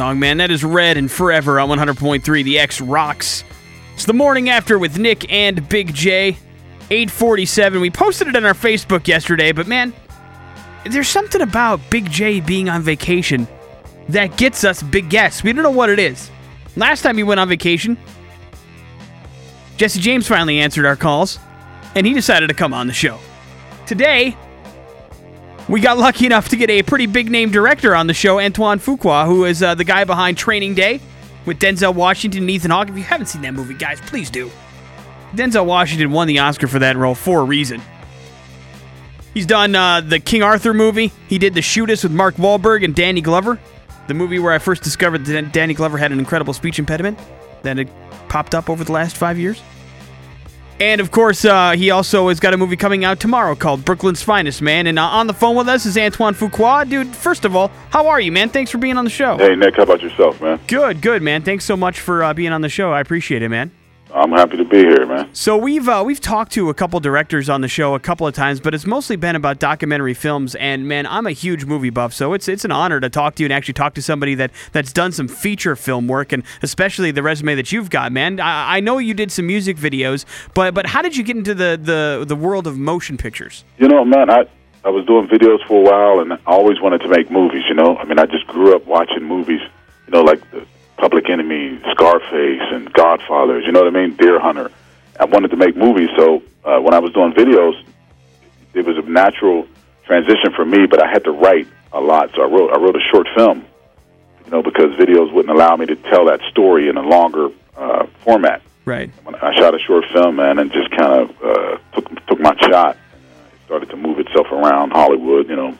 song, man. That is Red and Forever on 100.3 The X Rocks. It's the morning after with Nick and Big J. 847. We posted it on our Facebook yesterday, but man, there's something about Big J being on vacation that gets us big guests. We don't know what it is. Last time he went on vacation, Jesse James finally answered our calls, and he decided to come on the show. Today, we got lucky enough to get a pretty big name director on the show, Antoine Fuqua, who is uh, the guy behind Training Day with Denzel Washington and Ethan Hawke. If you haven't seen that movie, guys, please do. Denzel Washington won the Oscar for that role for a reason. He's done uh, the King Arthur movie. He did The Shooter with Mark Wahlberg and Danny Glover. The movie where I first discovered that Danny Glover had an incredible speech impediment that had popped up over the last five years. And of course, uh, he also has got a movie coming out tomorrow called Brooklyn's Finest, man. And uh, on the phone with us is Antoine Fuqua. Dude, first of all, how are you, man? Thanks for being on the show. Hey, Nick, how about yourself, man? Good, good, man. Thanks so much for uh, being on the show. I appreciate it, man. I'm happy to be here, man. So we've uh, we've talked to a couple directors on the show a couple of times, but it's mostly been about documentary films. And man, I'm a huge movie buff, so it's it's an honor to talk to you and actually talk to somebody that that's done some feature film work, and especially the resume that you've got, man. I, I know you did some music videos, but but how did you get into the the the world of motion pictures? You know, man, I I was doing videos for a while, and I always wanted to make movies. You know, I mean, I just grew up watching movies. You know, like the Public Enemy, Scarface, and Godfathers. You know what I mean? Deer Hunter. I wanted to make movies, so uh, when I was doing videos, it was a natural transition for me. But I had to write a lot, so I wrote I wrote a short film. You know, because videos wouldn't allow me to tell that story in a longer uh, format. Right. When I shot a short film, man, and just kind of uh, took took my shot. And, uh, it started to move itself around Hollywood. You know,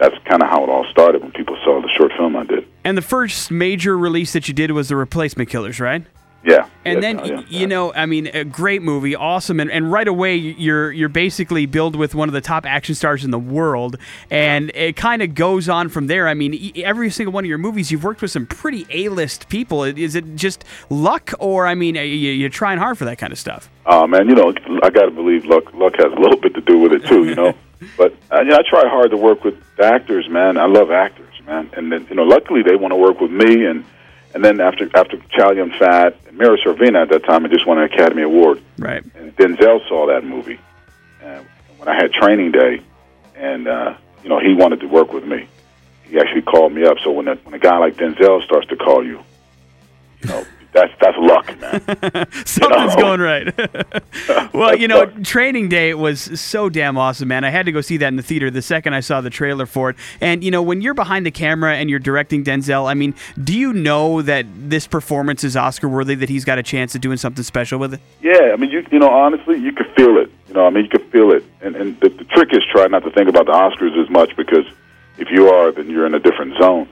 that's kind of how it all started when people saw the short film I did. And the first major release that you did was the Replacement Killers, right? Yeah. And yeah, then yeah, y- yeah. you know, I mean, a great movie, awesome, and, and right away you're you're basically billed with one of the top action stars in the world, and it kind of goes on from there. I mean, every single one of your movies, you've worked with some pretty A-list people. Is it just luck, or I mean, uh, you, you're trying hard for that kind of stuff? Oh man, you know, I got to believe luck. Luck has a little bit to do with it too, you know. but uh, yeah, I try hard to work with actors, man. I love actors, man. And then you know, luckily they want to work with me. And and then after after Chow Yun Fat and Mira Sorvino at that time, I just won an Academy Award. Right. And Denzel saw that movie, and when I had Training Day, and uh, you know, he wanted to work with me. He actually called me up. So when a, when a guy like Denzel starts to call you, you know, that's that's luck, man. Something's know? going right. well, you know, Training Day was so damn awesome, man. I had to go see that in the theater the second I saw the trailer for it. And, you know, when you're behind the camera and you're directing Denzel, I mean, do you know that this performance is Oscar worthy, that he's got a chance of doing something special with it? Yeah, I mean, you you know, honestly, you could feel it. You know, I mean, you could feel it. And and the, the trick is try not to think about the Oscars as much because if you are, then you're in a different zone.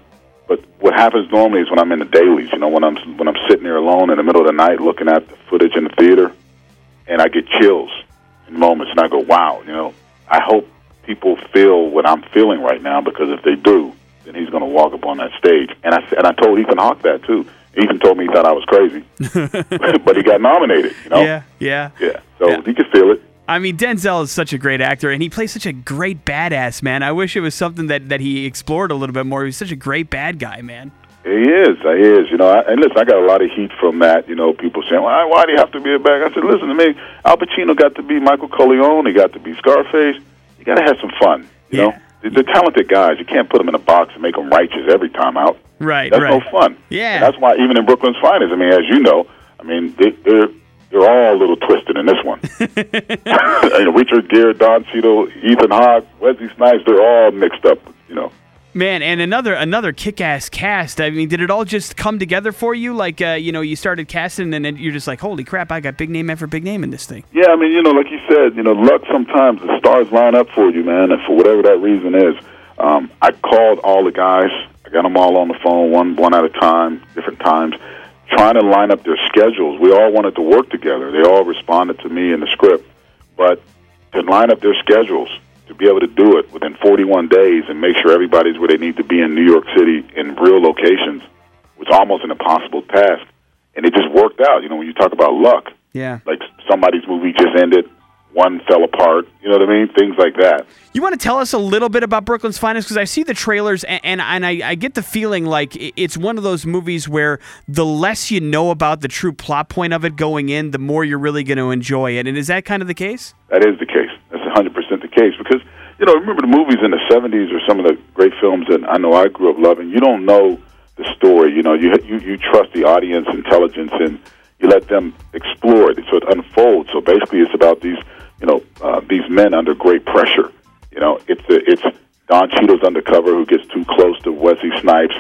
But what happens normally is when I'm in the dailies. You know, when I'm when I'm sitting there alone in the middle of the night looking at the footage in the theater, and I get chills in moments, and I go, "Wow!" You know, I hope people feel what I'm feeling right now because if they do, then he's going to walk up on that stage. And I and I told Ethan Hawke that too. Ethan told me he thought I was crazy, but he got nominated. You know. Yeah, yeah. Yeah, so Yeah. he could feel it. I mean, Denzel is such a great actor, and he plays such a great badass, man. I wish it was something that, that he explored a little bit more. He's such a great bad guy, man. He is, he is. You know, I, and listen, I got a lot of heat from that. You know, people saying, "Why, why do you have to be a bad guy?" I said, "Listen to me. Al Pacino got to be Michael Corleone. He got to be Scarface. You got to have some fun. You Yeah. know, they're, they're talented guys. You can't put them in a box and make them righteous every time out. Right, That's right. no fun. Yeah. And that's why even in Brooklyn's Finest, I mean, as you know, I mean, they, they're they're all a little twisted in this one. you know, Richard Gere, Don Cheadle, Ethan Hawke, Wesley Snipes, they're all mixed up. You know. Man, and another another kick-ass cast. I mean, did it all just come together for you? Like, uh, you know, you started casting, and then you're just like, "Holy crap! I got big name after big name in this thing." Yeah, I mean, you know, like you said, you know, luck sometimes the stars line up for you, man, and for whatever that reason is. Um, I called all the guys. I got them all on the phone, one one at a time, different times, trying to line up their schedules. We all wanted to work together. They all responded to me in the script, but to line up their schedules to be able to do it within 41 days and make sure everybody's where they need to be in New York City in real locations was almost an impossible task. And it just worked out. You know, when you talk about luck, Yeah. like somebody's movie just ended. One fell apart. You know what I mean? Things like that. You want to tell us a little bit about Brooklyn's Finest because I see the trailers and and, and I, I, get the feeling like it's one of those movies where the less you know about the true plot point of it going in, the more you're really going to enjoy it. And is that kind of the case? That is the case. That's 100 percent the case because you know remember the movies in the 70s or some of the great films that I know I grew up loving. You don't know the story. You know you you you trust the audience intelligence and you let them explore it so it unfolds. So basically, it's about these you know uh, these men under great pressure you know, it's a, it's Don Cheadle's undercover who gets too close to Wesley Snipes,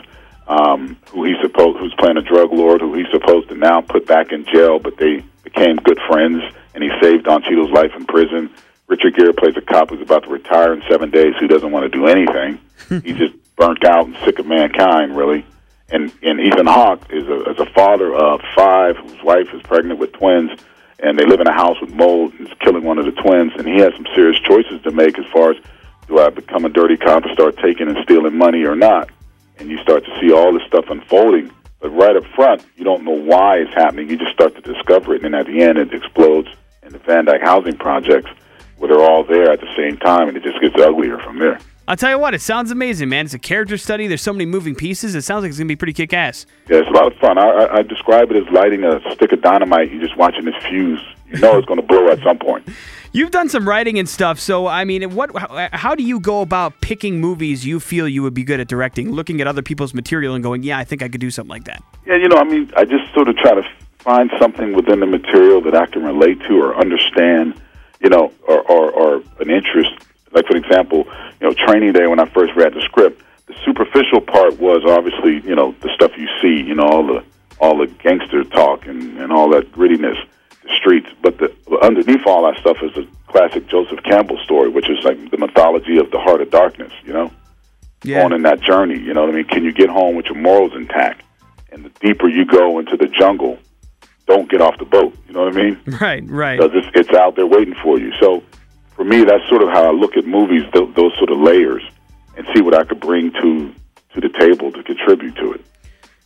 um, who he's supposed who's playing a drug lord, who he's supposed to now put back in jail, but they became good friends, and he saved Don Cheadle's life in prison. Richard Gere plays a cop who's about to retire in seven days, who doesn't want to do anything. He's just burnt out and sick of mankind, really. And and Ethan Hawke is a is a father of five whose wife is pregnant with twins and they live in a house with mold and it's killing one of the twins and he has some serious choices to make as far as do I become a dirty cop and start taking and stealing money or not? And you start to see all this stuff unfolding. But right up front, you don't know why it's happening. You just start to discover it, and at the end, it explodes in the Van Dyke housing projects, where they're all there at the same time, and it just gets uglier from there. I'll tell you what, it sounds amazing, man. It's a character study. There's so many moving pieces. It sounds like it's gonna be pretty kick-ass. Yeah, it's a lot of fun. I, I, I describe it as lighting a stick of dynamite. You're just watching this fuse. You know it's going to blow at some point. You've done some writing and stuff, so I mean, what? How, how, do you go about picking movies you feel you would be good at directing? Looking at other people's material and going, "Yeah, I think I could do something like that." Yeah, you know, I mean, I just sort of try to find something within the material that I can relate to or understand, you know, or, or, or an interest. Like for example, you know, Training Day when I first read the script, the superficial part was obviously, you know, the stuff you see, you know, all the all the gangster talk and, and all that grittiness the streets. But the, underneath all that stuff is a classic Joseph Campbell story, which is like the mythology of the heart of darkness. You know, yeah. going in that journey. You know what I mean? Can you get home with your morals intact? And the deeper you go into the jungle, don't get off the boat. You know what I mean? Right, right. Because it's, it's out there waiting for you. So for me, that's sort of how I look at movies. Those, those sort of layers, and see what I could bring to to the table to contribute to it.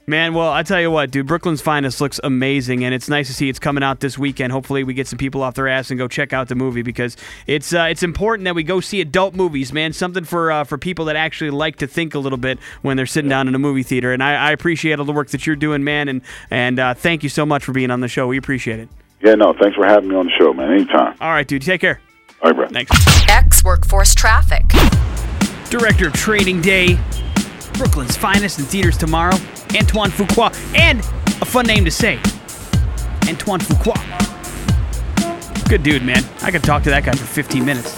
Man, well, I tell you what, dude, Brooklyn's Finest looks amazing, and it's nice to see it's coming out this weekend. Hopefully, we get some people off their ass and go check out the movie because it's uh, it's important that we go see adult movies, man. Something for uh, for people that actually like to think a little bit when they're sitting down in a movie theater. And I, I appreciate all the work that you're doing, man. And and uh, thank you so much for being on the show. We appreciate it. Yeah, no, thanks for having me on the show, man. Anytime. All right, dude. Take care. All right, bro. Thanks. X Workforce Traffic. Director of Training Day. Brooklyn's finest in theaters tomorrow. Antoine Fuqua, and a fun name to say, Antoine Fuqua. Good dude, man. I could talk to that guy for 15 minutes.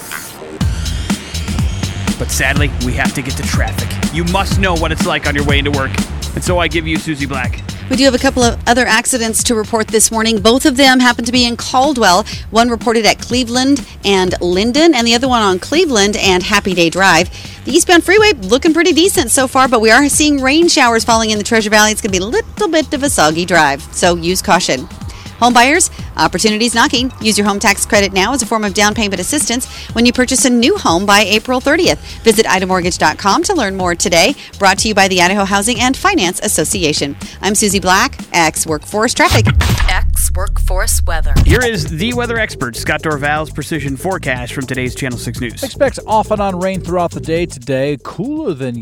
But sadly, we have to get to traffic. You must know what it's like on your way into work. And so I give you Susie Black. We do have a couple of other accidents to report this morning. Both of them happen to be in Caldwell. One reported at Cleveland and Linden, and the other one on Cleveland and Happy Day Drive. The eastbound freeway looking pretty decent so far, but we are seeing rain showers falling in the Treasure Valley. It's going to be a little bit of a soggy drive, so use caution. Home buyers, opportunities knocking. Use your home tax credit now as a form of down payment assistance when you purchase a new home by April 30th. Visit idamortgage.com to learn more today. Brought to you by the Idaho Housing and Finance Association. I'm Susie Black, X Workforce Traffic. X Workforce Weather. Here is the weather expert, Scott Dorval's precision forecast from today's Channel 6 News. Expect off and on rain throughout the day today, cooler than